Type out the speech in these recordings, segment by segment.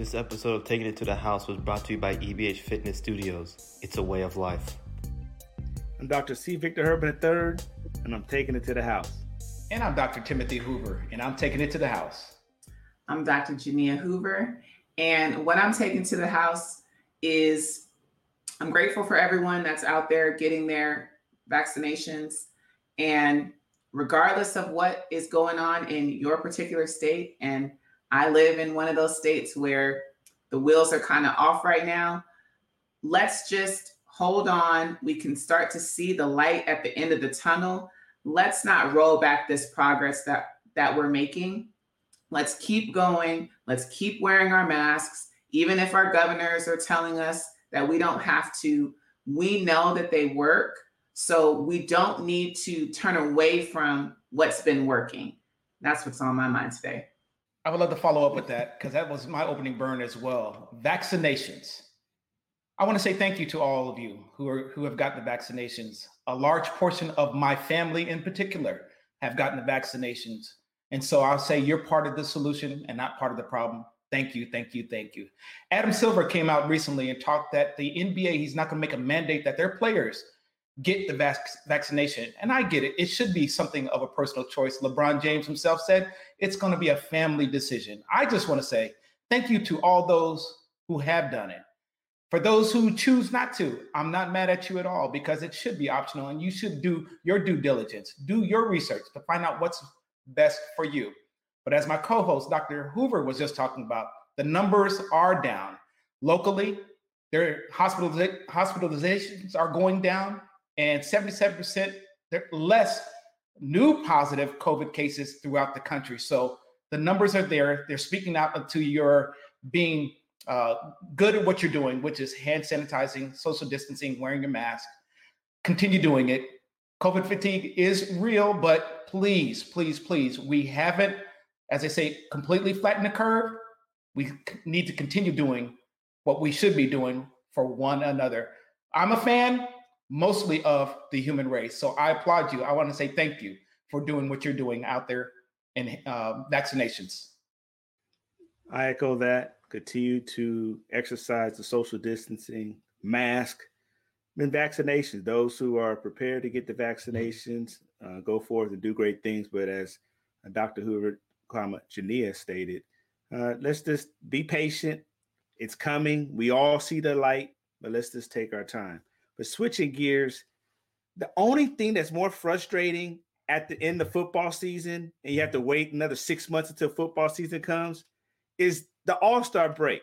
This episode of Taking It to the House was brought to you by EBH Fitness Studios. It's a way of life. I'm Dr. C. Victor Herman III, and I'm taking it to the house. And I'm Dr. Timothy Hoover, and I'm taking it to the house. I'm Dr. Jania Hoover, and what I'm taking to the house is I'm grateful for everyone that's out there getting their vaccinations. And regardless of what is going on in your particular state, and I live in one of those states where the wheels are kind of off right now. Let's just hold on. We can start to see the light at the end of the tunnel. Let's not roll back this progress that that we're making. Let's keep going. Let's keep wearing our masks even if our governors are telling us that we don't have to. We know that they work. So we don't need to turn away from what's been working. That's what's on my mind today. I would love to follow up with that because that was my opening burn as well. Vaccinations. I want to say thank you to all of you who are who have gotten the vaccinations. A large portion of my family in particular have gotten the vaccinations. And so I'll say you're part of the solution and not part of the problem. Thank you, thank you, thank you. Adam Silver came out recently and talked that the NBA, he's not going to make a mandate that their players get the vac- vaccination. And I get it. It should be something of a personal choice. LeBron James himself said it's going to be a family decision. I just want to say thank you to all those who have done it. For those who choose not to, I'm not mad at you at all because it should be optional and you should do your due diligence, do your research to find out what's best for you. But as my co host, Dr. Hoover, was just talking about, the numbers are down. Locally, their hospitalizations are going down and 77% less new positive COVID cases throughout the country. So the numbers are there. They're speaking out to your being uh, good at what you're doing, which is hand sanitizing, social distancing, wearing your mask. Continue doing it. COVID fatigue is real, but please, please, please, we haven't, as I say, completely flattened the curve. We need to continue doing what we should be doing for one another. I'm a fan mostly of the human race. So I applaud you. I want to say thank you for doing what you're doing out there in uh, vaccinations. I echo that. Continue to exercise the social distancing, mask, and vaccinations. Those who are prepared to get the vaccinations, uh, go forth and do great things. But as Dr. Hoover, comma, Jania stated, uh, let's just be patient. It's coming. We all see the light, but let's just take our time. But switching gears, the only thing that's more frustrating at the end of football season, and you have to wait another six months until football season comes, is the All Star break.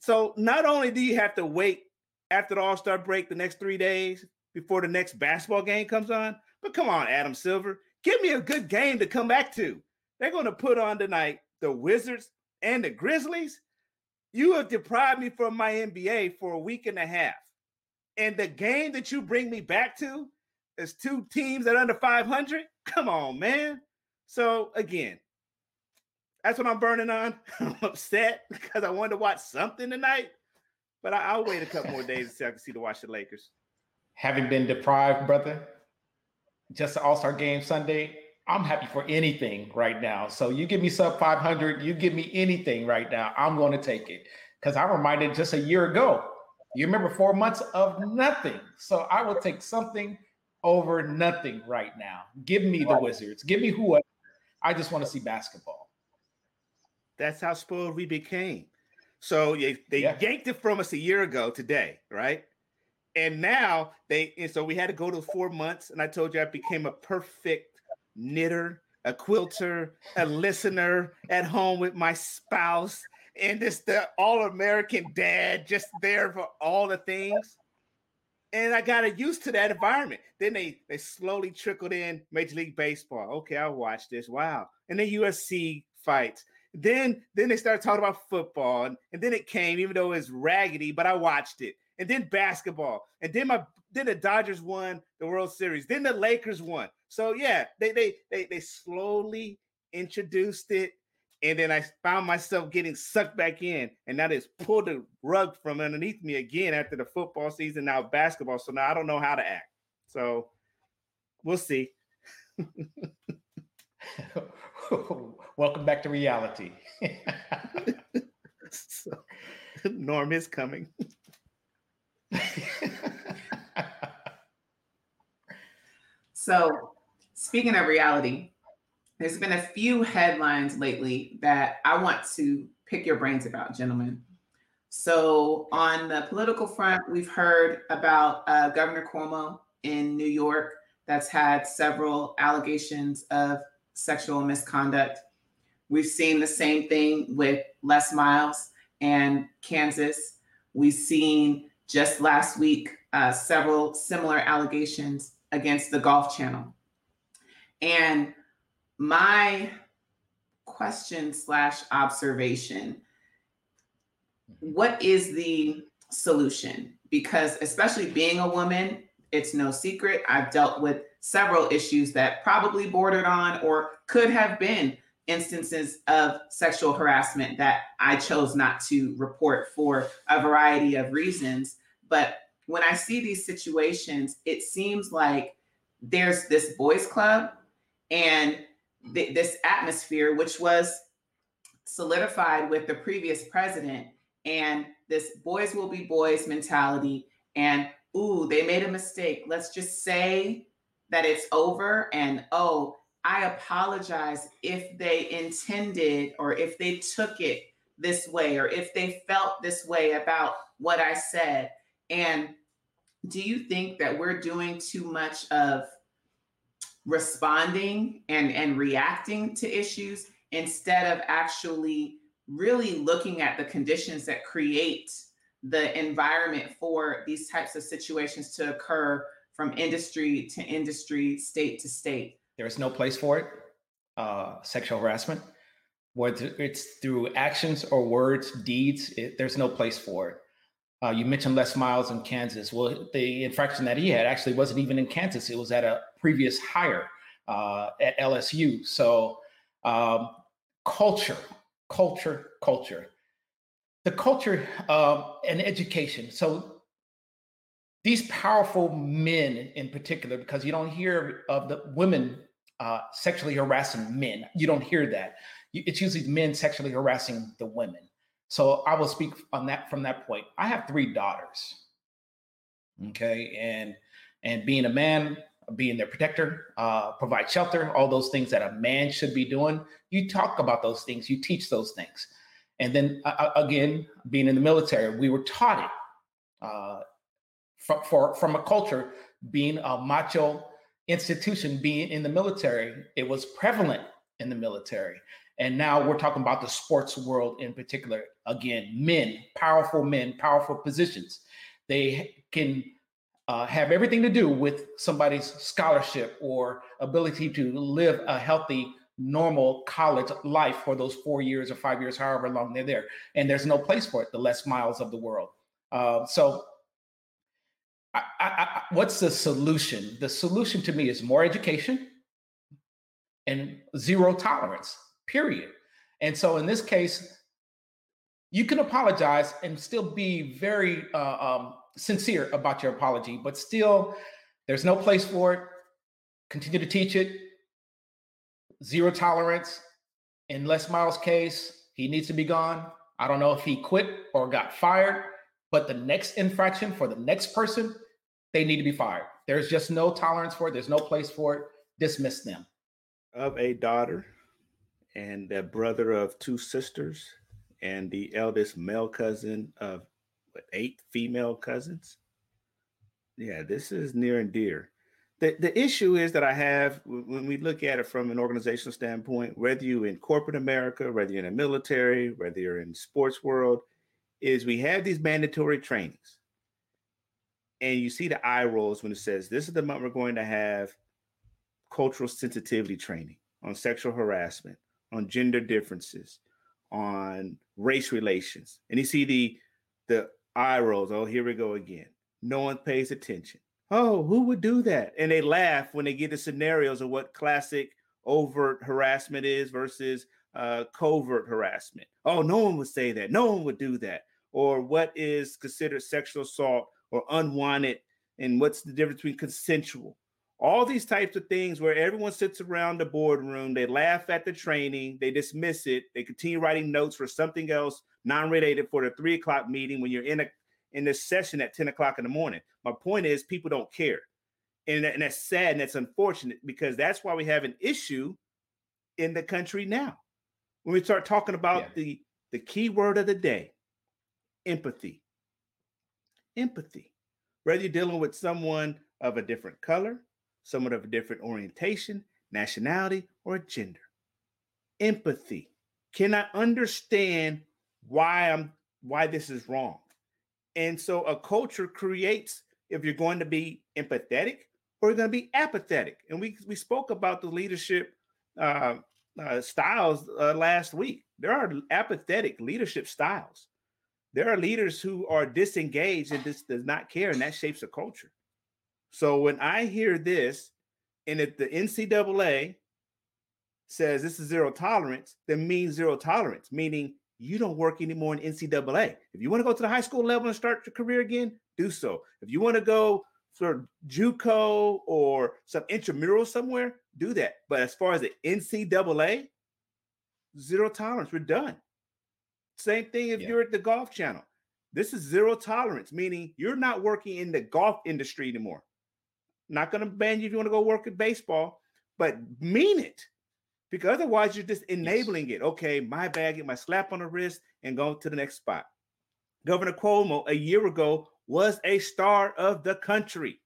So not only do you have to wait after the All Star break the next three days before the next basketball game comes on, but come on, Adam Silver, give me a good game to come back to. They're going to put on tonight the Wizards and the Grizzlies. You have deprived me from my NBA for a week and a half. And the game that you bring me back to is two teams that under 500. Come on, man. So again, that's what I'm burning on. I'm upset because I wanted to watch something tonight, but I, will wait a couple more days until I can see to watch the Lakers. Having been deprived, brother, just the All Star game Sunday. I'm happy for anything right now. So you give me sub 500, you give me anything right now, I'm going to take it because I'm reminded just a year ago you remember four months of nothing. So I will take something over nothing right now. Give me the Wizards. Give me who I just want to see basketball. That's how spoiled we became. So they yeah. yanked it from us a year ago today, right? And now they and so we had to go to four months. And I told you I became a perfect knitter, a quilter, a listener at home with my spouse and it's the all-American dad just there for all the things. And I got used to that environment. Then they they slowly trickled in Major League Baseball. Okay, I'll watch this. Wow. And then UFC fights. Then then they started talking about football. And, and then it came, even though it was raggedy, but I watched it. And then basketball. And then my then the Dodgers won the World Series. Then the Lakers won. So yeah, they they they they slowly introduced it and then I found myself getting sucked back in, and now it's pulled the rug from underneath me again after the football season. Now basketball, so now I don't know how to act. So we'll see. Welcome back to reality. so, Norm is coming. so, speaking of reality, there's been a few headlines lately that I want to pick your brains about, gentlemen. So, on the political front, we've heard about uh, Governor Cuomo in New York that's had several allegations of sexual misconduct. We've seen the same thing with Les Miles and Kansas. We've seen just last week uh, several similar allegations against the Golf Channel. And my question slash observation what is the solution? Because especially being a woman it's no secret. I've dealt with several issues that probably bordered on or could have been instances of sexual harassment that i chose not to report for a variety of reasons. But when i see these situations it seems like there's this boys club and th- this atmosphere, which was solidified with the previous president, and this boys will be boys mentality. And ooh, they made a mistake. Let's just say that it's over. And oh, I apologize if they intended or if they took it this way or if they felt this way about what I said. And do you think that we're doing too much of responding and and reacting to issues instead of actually really looking at the conditions that create the environment for these types of situations to occur from industry to industry state to state. There is no place for it uh, sexual harassment. Whether it's through actions or words deeds it, there's no place for it uh, you mentioned Les Miles in Kansas. Well, the infraction that he had actually wasn't even in Kansas. It was at a previous hire uh, at LSU. So, um, culture, culture, culture. The culture uh, and education. So, these powerful men in particular, because you don't hear of the women uh, sexually harassing men. You don't hear that. It's usually men sexually harassing the women. So I will speak on that from that point. I have three daughters. Okay. And and being a man, being their protector, uh, provide shelter, all those things that a man should be doing. You talk about those things, you teach those things. And then uh, again, being in the military, we were taught it uh, from, for, from a culture, being a macho institution, being in the military, it was prevalent in the military. And now we're talking about the sports world in particular. Again, men, powerful men, powerful positions. They can uh, have everything to do with somebody's scholarship or ability to live a healthy, normal college life for those four years or five years, however long they're there. And there's no place for it, the Les Miles of the world. Uh, so, I, I, what's the solution? The solution to me is more education and zero tolerance period. And so in this case, you can apologize and still be very uh, um, sincere about your apology, but still, there's no place for it. Continue to teach it. Zero tolerance. In Les Miles' case, he needs to be gone. I don't know if he quit or got fired, but the next infraction for the next person, they need to be fired. There's just no tolerance for it. There's no place for it. Dismiss them. Of a daughter and the brother of two sisters and the eldest male cousin of what, eight female cousins. Yeah, this is near and dear. The, the issue is that I have when we look at it from an organizational standpoint, whether you're in corporate America, whether you're in the military, whether you're in sports world, is we have these mandatory trainings. And you see the eye rolls when it says this is the month we're going to have cultural sensitivity training on sexual harassment on gender differences, on race relations. And you see the the eye rolls. Oh, here we go again. No one pays attention. Oh, who would do that? And they laugh when they get the scenarios of what classic overt harassment is versus uh, covert harassment. Oh, no one would say that. No one would do that. Or what is considered sexual assault or unwanted, and what's the difference between consensual? All these types of things where everyone sits around the boardroom, they laugh at the training, they dismiss it, they continue writing notes for something else non-related for the three o'clock meeting when you're in a in this session at 10 o'clock in the morning. My point is people don't care. And, and that's sad and that's unfortunate because that's why we have an issue in the country now. When we start talking about yeah. the the key word of the day, empathy. Empathy. Whether you're dealing with someone of a different color, someone of a different orientation, nationality, or gender. Empathy. Can I understand why I'm why this is wrong? And so a culture creates if you're going to be empathetic or you're going to be apathetic. And we we spoke about the leadership uh, uh, styles uh, last week. There are apathetic leadership styles. There are leaders who are disengaged and just does not care, and that shapes a culture. So when I hear this, and if the NCAA says this is zero tolerance, then means zero tolerance, meaning you don't work anymore in NCAA. If you want to go to the high school level and start your career again, do so. If you want to go for JUCO or some intramural somewhere, do that. But as far as the NCAA, zero tolerance. We're done. Same thing if yeah. you're at the golf channel. This is zero tolerance, meaning you're not working in the golf industry anymore. Not going to ban you if you want to go work at baseball, but mean it because otherwise you're just enabling yes. it. Okay, my bag, get my slap on the wrist and go to the next spot. Governor Cuomo a year ago was a star of the country.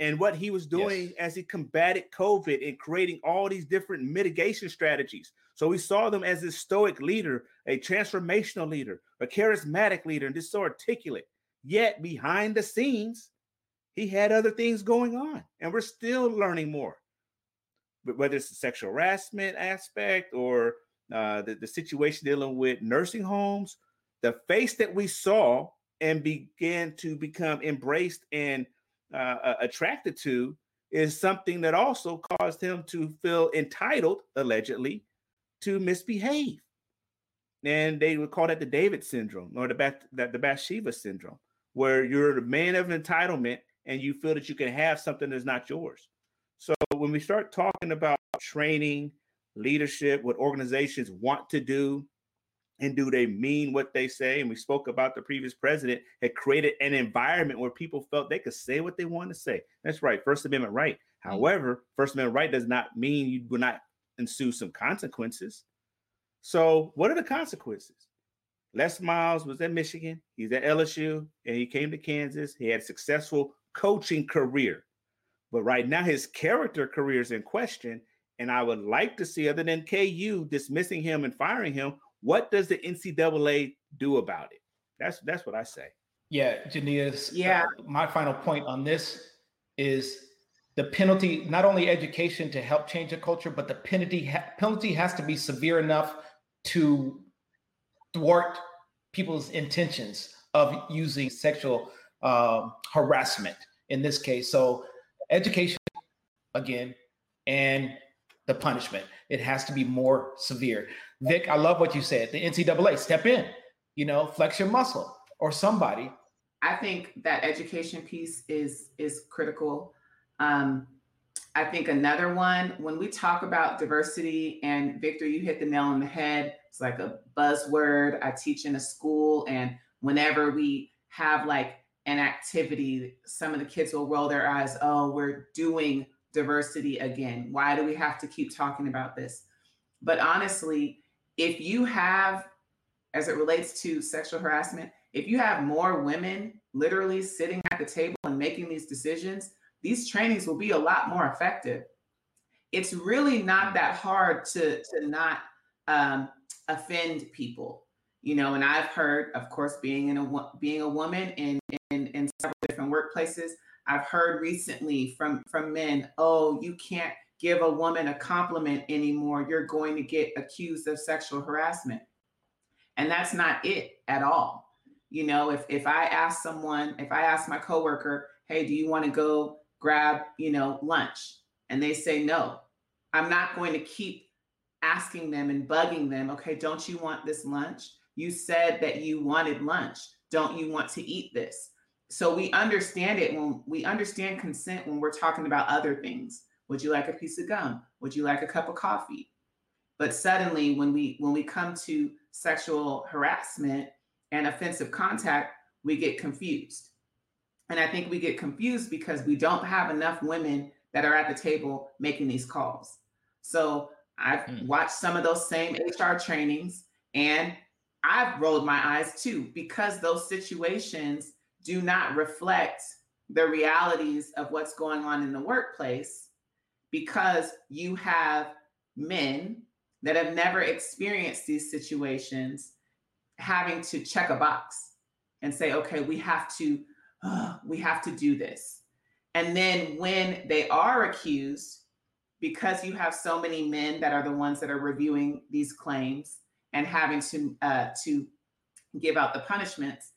And what he was doing yes. as he combated COVID and creating all these different mitigation strategies. So we saw them as this stoic leader, a transformational leader, a charismatic leader, and just so articulate. Yet behind the scenes, he had other things going on, and we're still learning more. But whether it's the sexual harassment aspect or uh, the, the situation dealing with nursing homes, the face that we saw and began to become embraced and uh, attracted to is something that also caused him to feel entitled, allegedly, to misbehave. And they would call that the David syndrome or the, Bath- the Bathsheba syndrome, where you're the man of entitlement and you feel that you can have something that's not yours. So when we start talking about training, leadership, what organizations want to do, and do they mean what they say? And we spoke about the previous president had created an environment where people felt they could say what they want to say. That's right, First Amendment right. Mm-hmm. However, First Amendment right does not mean you will not ensue some consequences. So, what are the consequences? Les Miles was at Michigan, he's at LSU, and he came to Kansas. He had successful coaching career. But right now, his character career is in question. And I would like to see, other than KU dismissing him and firing him, what does the NCAA do about it? That's that's what I say. Yeah, Jania's. Yeah. Uh, my final point on this is the penalty. Not only education to help change the culture, but the penalty ha- penalty has to be severe enough to thwart people's intentions of using sexual uh, harassment in this case. So education again and the punishment. It has to be more severe. Vic, I love what you said. The NCAA, step in, you know, flex your muscle or somebody. I think that education piece is is critical. Um, I think another one, when we talk about diversity, and Victor, you hit the nail on the head. It's like a buzzword. I teach in a school, and whenever we have like an activity, some of the kids will roll their eyes. Oh, we're doing diversity again. Why do we have to keep talking about this? But honestly, if you have, as it relates to sexual harassment, if you have more women literally sitting at the table and making these decisions, these trainings will be a lot more effective. It's really not that hard to, to not um, offend people, you know. And I've heard, of course, being in a being a woman in in, in several different workplaces, I've heard recently from from men, oh, you can't give a woman a compliment anymore. You're going to get accused of sexual harassment. And that's not it at all. You know, if if I ask someone, if I ask my coworker, hey, do you want to go grab, you know, lunch? And they say no, I'm not going to keep asking them and bugging them, okay, don't you want this lunch? You said that you wanted lunch. Don't you want to eat this? so we understand it when we understand consent when we're talking about other things. Would you like a piece of gum? Would you like a cup of coffee? But suddenly when we when we come to sexual harassment and offensive contact, we get confused. And I think we get confused because we don't have enough women that are at the table making these calls. So I've mm. watched some of those same HR trainings and I've rolled my eyes too because those situations do not reflect the realities of what's going on in the workplace because you have men that have never experienced these situations having to check a box and say okay we have to oh, we have to do this. And then when they are accused because you have so many men that are the ones that are reviewing these claims and having to uh, to give out the punishments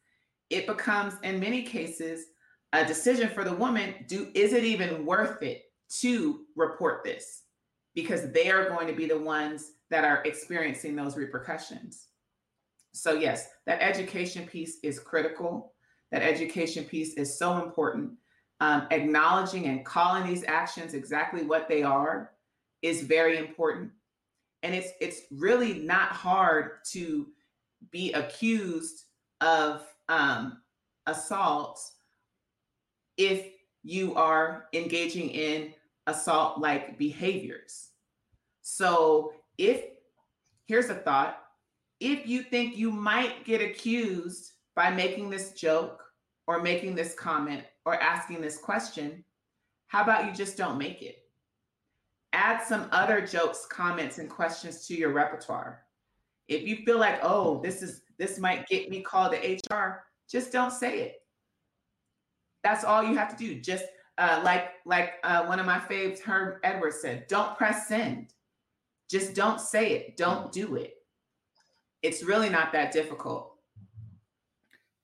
it becomes in many cases a decision for the woman do is it even worth it to report this? Because they are going to be the ones that are experiencing those repercussions. So yes that education piece is critical. That education piece is so important. Um, acknowledging and calling these actions exactly what they are is very important and it's it's really not hard to be accused of um, assault if you are engaging in assault like behaviors. So, if here's a thought if you think you might get accused by making this joke or making this comment or asking this question, how about you just don't make it? Add some other jokes, comments, and questions to your repertoire. If you feel like, oh, this is this might get me called to HR, just don't say it. That's all you have to do. Just uh, like like uh, one of my faves, Herm Edwards said, don't press send. Just don't say it. Don't do it. It's really not that difficult.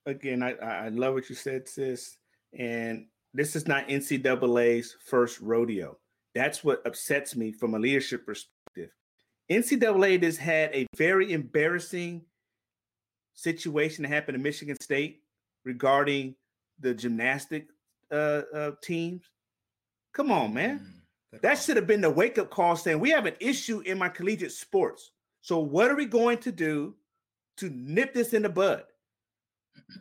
Again, I, I love what you said, sis. And this is not NCAA's first rodeo. That's what upsets me from a leadership perspective. NCAA has had a very embarrassing situation that happened in Michigan State regarding the gymnastic uh, uh, teams. Come on, man. Mm, that should have been the wake up call saying we have an issue in my collegiate sports. So, what are we going to do to nip this in the bud?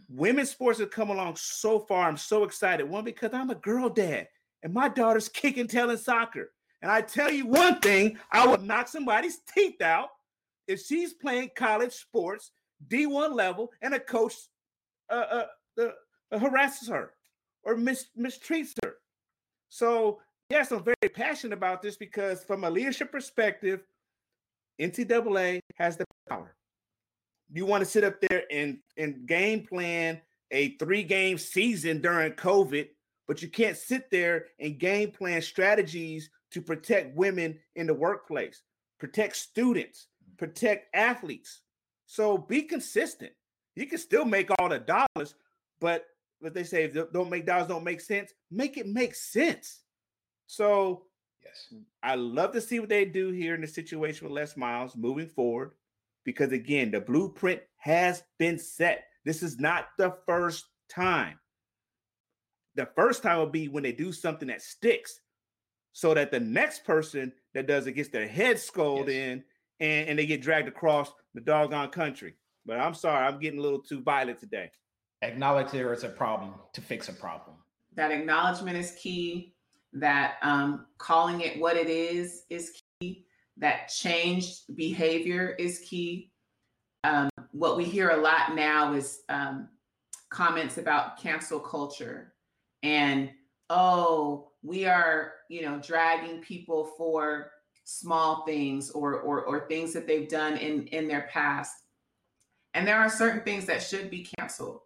Women's sports have come along so far. I'm so excited. One, because I'm a girl dad and my daughter's kicking tail in soccer. And I tell you one thing, I will knock somebody's teeth out if she's playing college sports D1 level and a coach uh, uh, uh, harasses her or mis- mistreats her. So, yes, I'm very passionate about this because, from a leadership perspective, NCAA has the power. You want to sit up there and, and game plan a three game season during COVID, but you can't sit there and game plan strategies to protect women in the workplace, protect students, protect athletes. So be consistent. You can still make all the dollars, but what they say, don't make dollars don't make sense. Make it make sense. So yes, I love to see what they do here in the situation with Les Miles moving forward, because again, the blueprint has been set. This is not the first time. The first time will be when they do something that sticks, so that the next person that does it gets their head skulled yes. in and, and they get dragged across the doggone country. But I'm sorry, I'm getting a little too violent today. Acknowledge there is a problem to fix a problem. That acknowledgement is key. That um, calling it what it is is key. That changed behavior is key. Um, what we hear a lot now is um, comments about cancel culture and oh, we are, you know, dragging people for small things or, or or things that they've done in in their past. And there are certain things that should be canceled.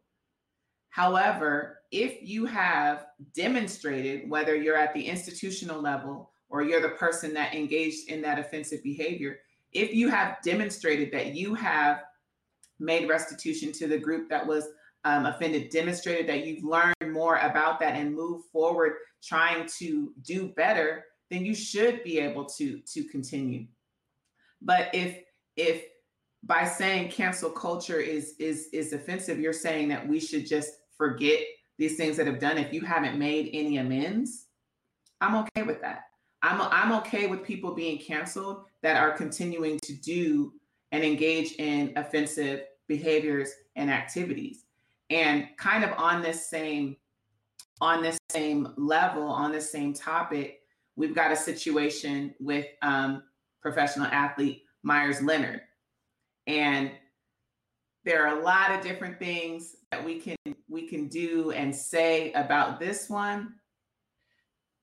However if you have demonstrated whether you're at the institutional level or you're the person that engaged in that offensive behavior if you have demonstrated that you have made restitution to the group that was um, offended demonstrated that you've learned more about that and move forward trying to do better then you should be able to to continue. But if if by saying cancel culture is is is offensive, you're saying that we should just forget these things that have done, if you haven't made any amends, I'm okay with that. I'm I'm okay with people being canceled that are continuing to do and engage in offensive behaviors and activities. And kind of on this same on this same level, on this same topic, we've got a situation with um, professional athlete Meyers Leonard, and there are a lot of different things that we can we can do and say about this one.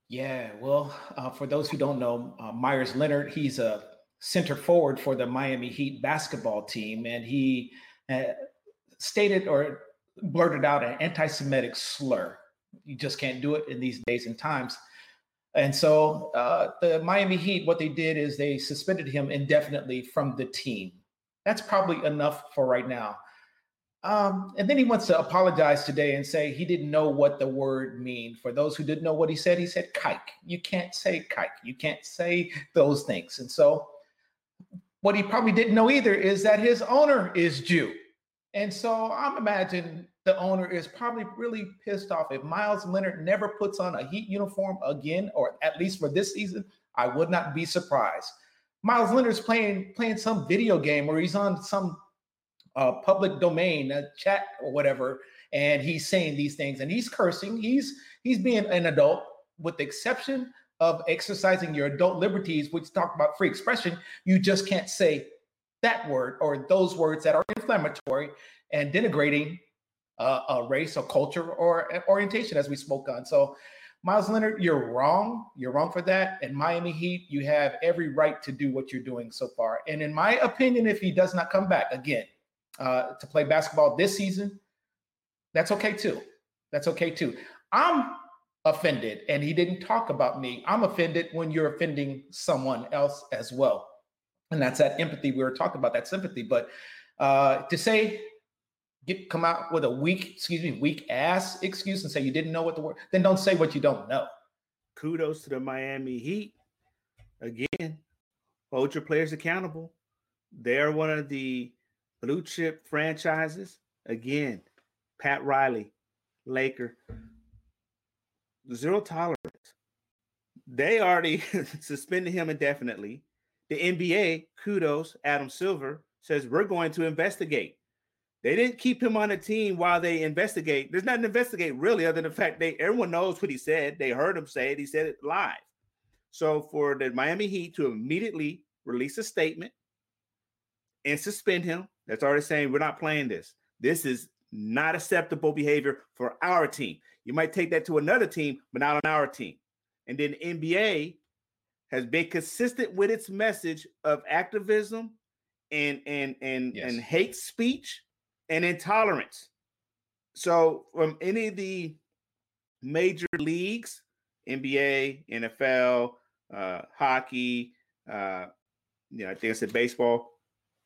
Yeah, well, uh, for those who don't know, uh, Meyers Leonard, he's a center forward for the Miami Heat basketball team, and he uh, stated or blurted out an anti-Semitic slur. You just can't do it in these days and times. And so uh, the Miami Heat, what they did is they suspended him indefinitely from the team. That's probably enough for right now. Um, and then he wants to apologize today and say he didn't know what the word mean. For those who didn't know what he said, he said kike. You can't say kike. You can't say those things. And so what he probably didn't know either is that his owner is Jew. And so I'm imagining the owner is probably really pissed off. If Miles Leonard never puts on a Heat uniform again, or at least for this season, I would not be surprised. Meyers Leonard's playing playing some video game where he's on some uh, public domain, a chat or whatever, and he's saying these things and he's cursing. He's he's being an adult, with the exception of exercising your adult liberties, which talk about free expression. You just can't say that word or those words that are inflammatory and denigrating uh, a race or culture or orientation, as we spoke on. So, Miles Leonard, you're wrong. You're wrong for that. And Miami Heat, you have every right to do what you're doing so far. And in my opinion, if he does not come back again uh, to play basketball this season, that's okay too. That's okay too. I'm offended, and he didn't talk about me. I'm offended when you're offending someone else as well and that's that empathy. We were talking about that sympathy but uh to say get come out with a weak excuse me weak ass excuse and say you didn't know what the word then don't say what you don't know. Kudos to the miami heat. Again hold your players accountable. They're one of the blue chip franchises. Again pat riley laker. Zero tolerance. They already suspended him indefinitely the NBA, kudos, Adam Silver says we're going to investigate. They didn't keep him on the team while they investigate. There's nothing to investigate really, other than the fact they everyone knows what he said. They heard him say it. He said it live. So for the Miami Heat to immediately release a statement and suspend him, that's already saying we're not playing this. This is not acceptable behavior for our team. You might take that to another team, but not on our team. And then NBA has been consistent with its message of activism and and and yes. and hate speech and intolerance. So from any of the major leagues, NBA, NFL, uh, hockey, uh, you know, I think I said baseball.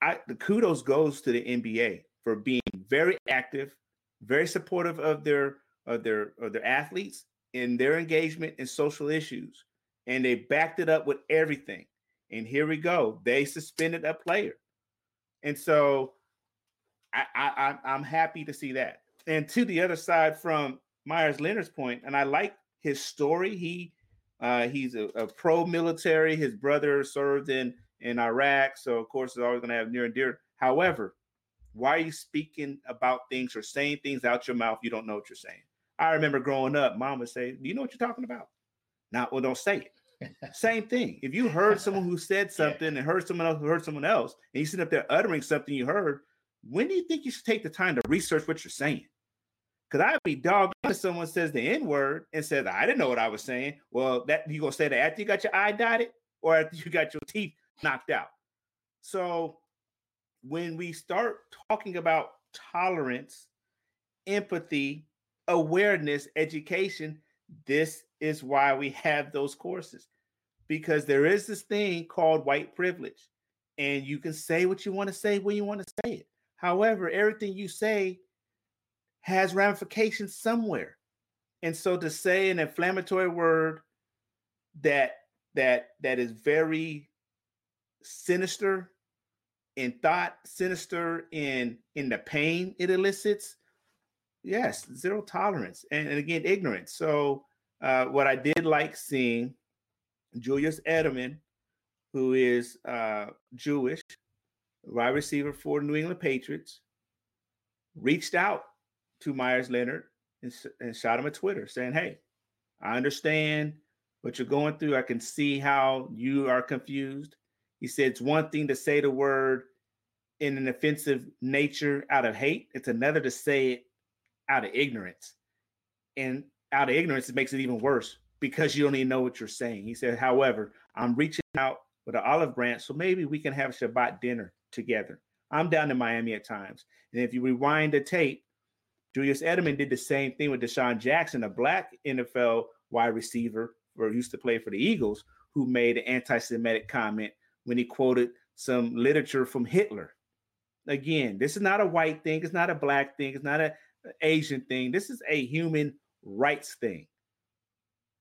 I the kudos goes to the NBA for being very active, very supportive of their of their of their athletes in their engagement in social issues and they backed it up with everything. And here we go. They suspended a player. And so I, I I'm happy to see that. And to the other side from Meyers Leonard's point, and I like his story. He uh, he's a, a pro-military. His brother served in in Iraq, so of course, it's always going to have near and dear. However, why are you speaking about things or saying things out your mouth you don't know what you're saying? I remember growing up, mom would say, "Do you know what you're talking about?" Now, well, don't say it. Same thing. If you heard someone who said something and heard someone else who heard someone else, and you sit up there uttering something you heard, when do you think you should take the time to research what you're saying? Because I'd be dogged if someone says the N word and says, I didn't know what I was saying. Well, that you gonna say that after you got your eye dotted or after you got your teeth knocked out. So when we start talking about tolerance, empathy, awareness, education, this is why we have those courses because there is this thing called white privilege, and you can say what you want to say when you want to say it. However, everything you say has ramifications somewhere. And so to say an inflammatory word that that that is very sinister in thought, sinister in in the pain it elicits, Yes, zero tolerance, and, and again, ignorance. So, uh, what I did like seeing Julian Edelman, who is uh, Jewish, wide receiver for New England Patriots, reached out to Meyers Leonard and, and shot him a Twitter saying, Hey, I understand what you're going through. I can see how you are confused. He said it's one thing to say the word in an offensive nature out of hate, it's another to say it out of ignorance. And out of ignorance, it makes it even worse because you don't even know what you're saying. He said, however, I'm reaching out with an olive branch, so maybe we can have a Shabbat dinner together. I'm down in Miami at times. And if you rewind the tape, Julian Edelman did the same thing with DeSean Jackson, a black NFL wide receiver or used to play for the Eagles, who made an anti-Semitic comment when he quoted some literature from Hitler. Again, this is not a white thing, it's not a black thing, it's not an Asian thing. This is a human rights thing.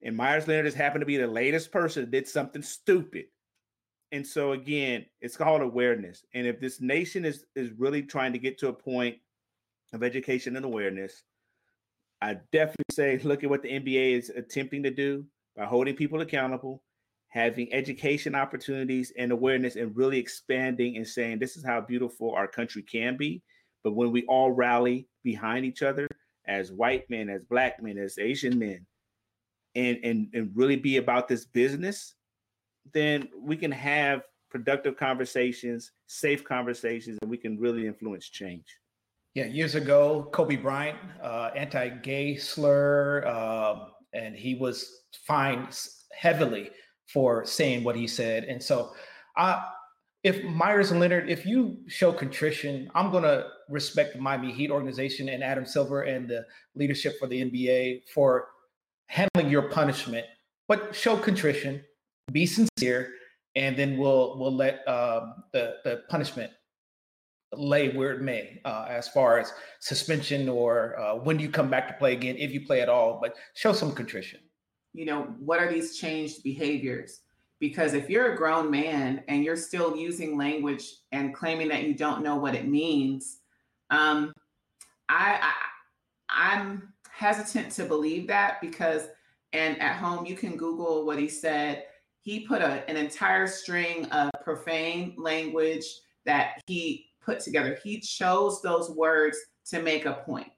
And Meyers Leonard just happened to be the latest person that did something stupid. And so again, it's called awareness. And if this nation is is really trying to get to a point of education and awareness, I definitely say look at what the NBA is attempting to do by holding people accountable, having education opportunities and awareness, and really expanding and saying this is how beautiful our country can be. But when we all rally behind each other as white men, as black men, as Asian men, and and and really be about this business, then we can have productive conversations, safe conversations, and we can really influence change. Yeah, years ago, Kobe Bryant, uh, anti-gay slur, uh, and he was fined heavily for saying what he said. And so, uh, if Myers and Leonard, if you show contrition, I'm to respect the Miami Heat organization and Adam Silver and the leadership for the NBA for handling your punishment. But show contrition, be sincere, and then we'll we'll let uh, the the punishment lay where it may, uh, as far as suspension or uh, when do you come back to play again, if you play at all. But show some contrition. You know, what are these changed behaviors? Because if you're a grown man and you're still using language and claiming that you don't know what it means, um, I, I I'm hesitant to believe that because, and at home you can Google what he said. He put a, an entire string of profane language that he put together. He chose those words to make a point.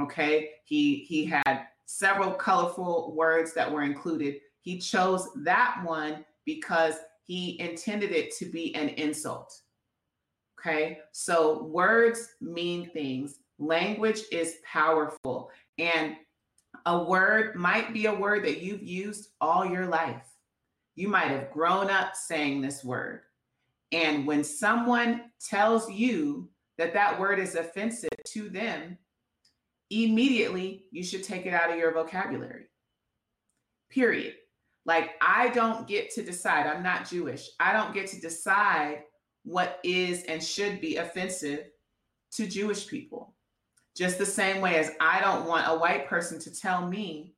Okay. He he had several colorful words that were included. He chose that one because he intended it to be an insult. Okay. So words mean things. Language is powerful. And a word might be a word that you've used all your life. You might have grown up saying this word. And when someone tells you that that word is offensive to them, immediately you should take it out of your vocabulary. Period. Like, I don't get to decide, I'm not Jewish. I don't get to decide what is and should be offensive to Jewish people. Just the same way as I don't want a white person to tell me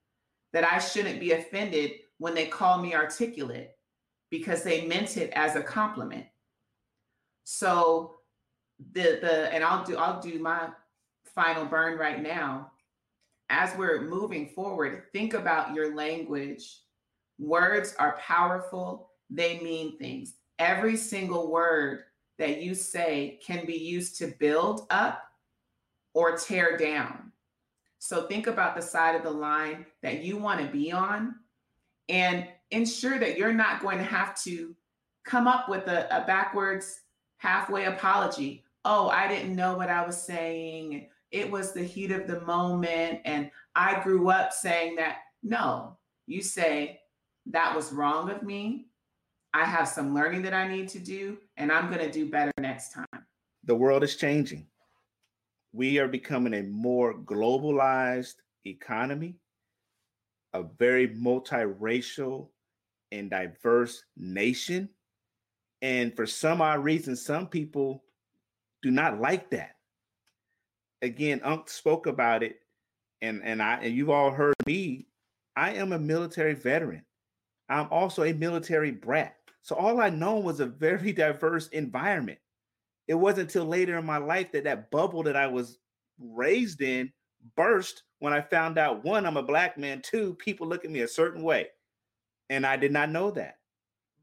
that I shouldn't be offended when they call me articulate because they meant it as a compliment. So the the and I'll do I'll do my final burn right now. As we're moving forward, think about your language. Words are powerful, they mean things. Every single word that you say can be used to build up or tear down. So think about the side of the line that you want to be on and ensure that you're not going to have to come up with a, a backwards halfway apology. Oh, I didn't know what I was saying. It was the heat of the moment. And I grew up saying that. No, you say, that was wrong of me. I have some learning that I need to do, and I'm going to do better next time. The world is changing. We are becoming a more globalized economy, a very multiracial and diverse nation. And for some odd reason, some people do not like that. Again, Unc spoke about it, and and I and you've all heard me. I am a military veteran. I'm also a military brat. So all I know was a very diverse environment. It wasn't until later in my life that that bubble that I was raised in burst when I found out one, I'm a black man, two, people look at me a certain way. And I did not know that.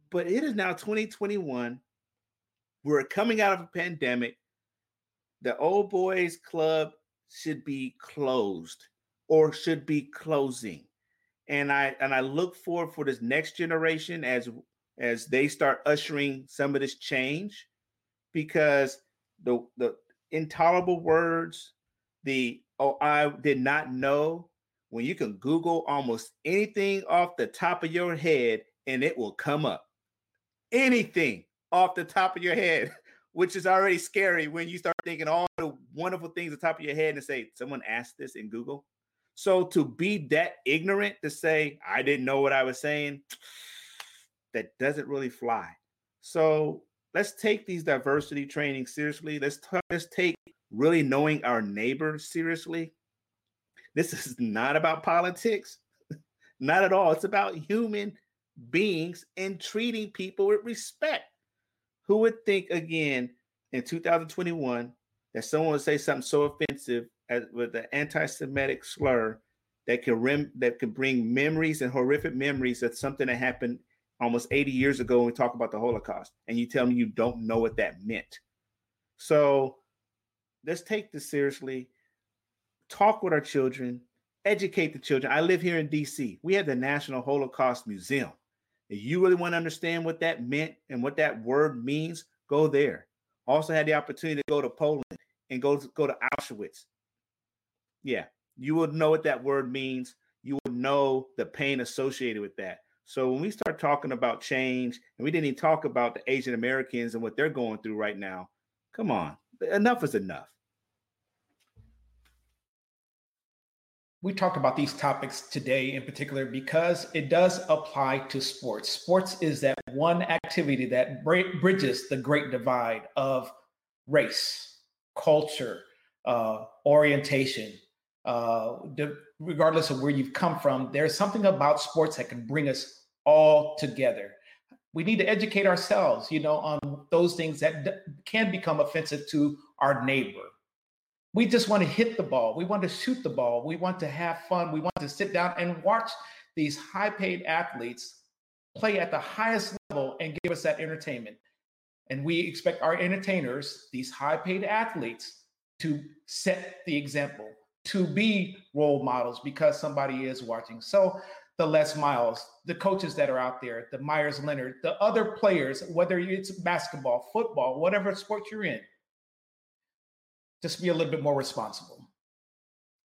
But it is now 2021. We're coming out of a pandemic. The old boys club should be closed or should be closing. And I and I look forward for this next generation as as they start ushering some of this change because the the intolerable words, the oh, I did not know when you can Google almost anything off the top of your head and it will come up. Anything off the top of your head, which is already scary when you start thinking all the wonderful things at the top of your head and say, someone asked this in Google. So to be that ignorant to say, I didn't know what I was saying, that doesn't really fly. So let's take these diversity training seriously. Let's t- let's take really knowing our neighbor seriously. This is not about politics, not at all. It's about human beings and treating people with respect. Who would think again in 2021 that someone would say something so offensive as with an anti-Semitic slur that can rem- that can bring memories and horrific memories of something that happened almost 80 years ago when we talk about the Holocaust, and you tell me you don't know what that meant. So let's take this seriously. Talk with our children, educate the children. I live here in DC. We have the National Holocaust Museum. If you really want to understand what that meant and what that word means, go there. Also had the opportunity to go to Poland and go to, go to Auschwitz. Yeah, you will know what that word means. You will know the pain associated with that. So when we start talking about change, and we didn't even talk about the Asian Americans and what they're going through right now, come on, enough is enough. We talked about these topics today in particular because it does apply to sports. Sports is that one activity that bridges the great divide of race, culture, uh, orientation, uh, regardless of where you've come from, there's something about sports that can bring us all together. We need to educate ourselves, you know, on those things that d- can become offensive to our neighbor. We just want to hit the ball. We want to shoot the ball. We want to have fun. We want to sit down and watch these high paid athletes play at the highest level and give us that entertainment. And we expect our entertainers, these high paid athletes, to set the example, to be role models because somebody is watching. So the Les Miles, the coaches that are out there, the Meyers Leonard, the other players, whether it's basketball, football, whatever sport you're in, just be a little bit more responsible.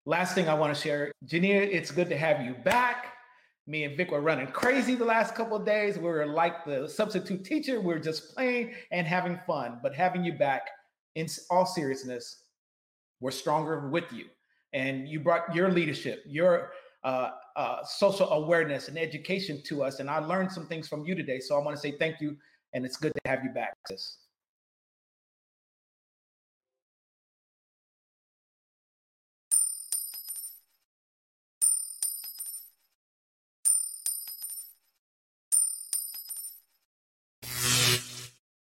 Last thing I want to share, Jania, it's good to have you back. Me and Vic were running crazy the last couple of days. We were like the substitute teacher. We are just playing and having fun. But having you back, in all seriousness, we're stronger with you. And you brought your leadership, your uh, uh, social awareness and education to us. And I learned some things from you today. So I want to say thank you. And it's good to have you back, sis.